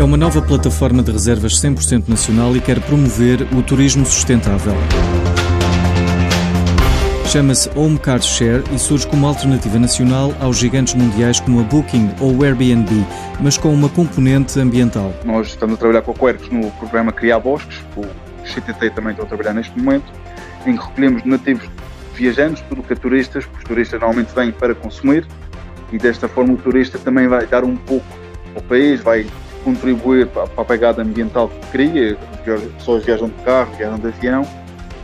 é uma nova plataforma de reservas 100% nacional e quer promover o turismo sustentável. Chama-se Home Car Share e surge como alternativa nacional aos gigantes mundiais como a Booking ou o Airbnb, mas com uma componente ambiental. Nós estamos a trabalhar com a Quercus no programa Criar Bosques, o CTT também está a trabalhar neste momento, em que recolhemos donativos viajantes, tudo que é turistas, porque os turistas normalmente vêm para consumir e desta forma o turista também vai dar um pouco ao país, vai contribuir para, a pegada ambiental que cria, as pessoas viajam de carro, viajam de avião,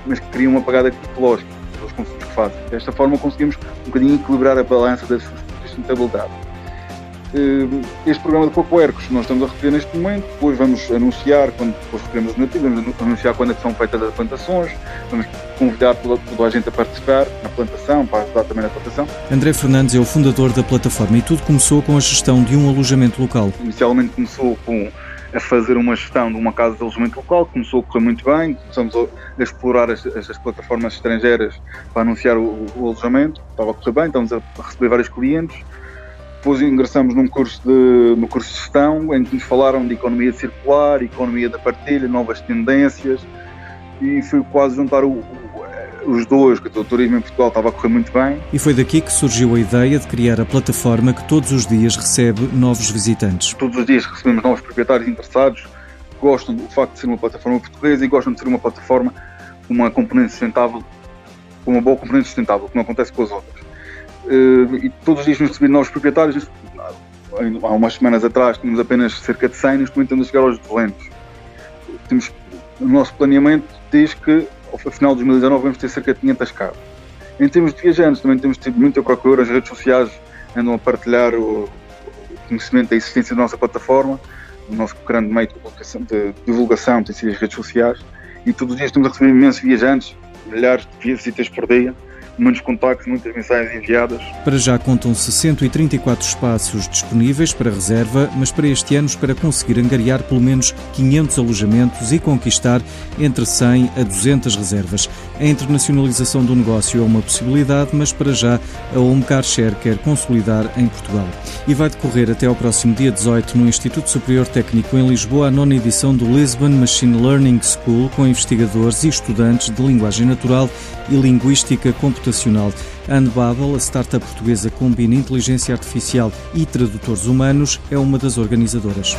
mas que criam uma pegada ecológica pelos consumos que fazem. Desta forma conseguimos um bocadinho equilibrar a balança da sustentabilidade. Eh, este programa de Cocoercos nós estamos a recolher neste momento, depois vamos anunciar, quando depois recolhemos os nativos, vamos anunciar quando é são feitas as plantações, vamos convidar toda, toda, a gente a participar na plantação, para ajudar também na plantação. André Fernandes é o fundador da plataforma e tudo começou com a gestão de um alojamento local. Inicialmente começou com a fazer uma gestão de uma casa de alojamento local, começou a correr muito bem, começamos a, explorar as, as, plataformas estrangeiras para anunciar o, o, alojamento, estava a correr bem, estamos a receber vários clientes, depois ingressamos num curso de, no curso de gestão em que nos falaram de economia circular, economia da partilha, novas tendências e foi quase juntar o, os dois, que o turismo em Portugal estava a correr muito bem. E foi daqui que surgiu a ideia de criar a plataforma que todos os dias recebe novos visitantes. Todos os dias recebemos novos proprietários interessados que gostam do facto de ser uma plataforma portuguesa e gostam de ser uma plataforma com uma componente sustentável, com uma boa componente sustentável, que não acontece com as outras. Eh, e todos os dias nos recebemos novos proprietários. Há umas semanas atrás tínhamos apenas cerca de 100, neste momento estamos a chegar aos 200. Temos, o nosso planeamento diz que ao final de 2019 vamos ter cerca de 500 carros. Em termos de viajantes, também temos tido muita procura, as redes sociais andam a partilhar o conhecimento da existência da nossa plataforma, o nosso grande meio de divulgação tem sido as redes sociais, e todos os dias estamos a receber imensos viajantes, milhares de visitas por dia, muitos contactos, muitas mensagens enviadas. Para já contam-se 134 espaços disponíveis para reserva, mas para este ano para conseguir angariar pelo menos 500 alojamentos e conquistar entre 100 a 200 reservas. A internacionalização do negócio é uma possibilidade, mas para já a Home Car Share quer consolidar em Portugal. E vai decorrer até ao próximo dia 18 no Instituto Superior Técnico em Lisboa a nona edição do Lisbon Machine Learning School com investigadores e estudantes de linguagem natural e linguística computacional. A Unbubble, a startup portuguesa combina inteligência artificial e tradutores humanos, é uma das organizadoras.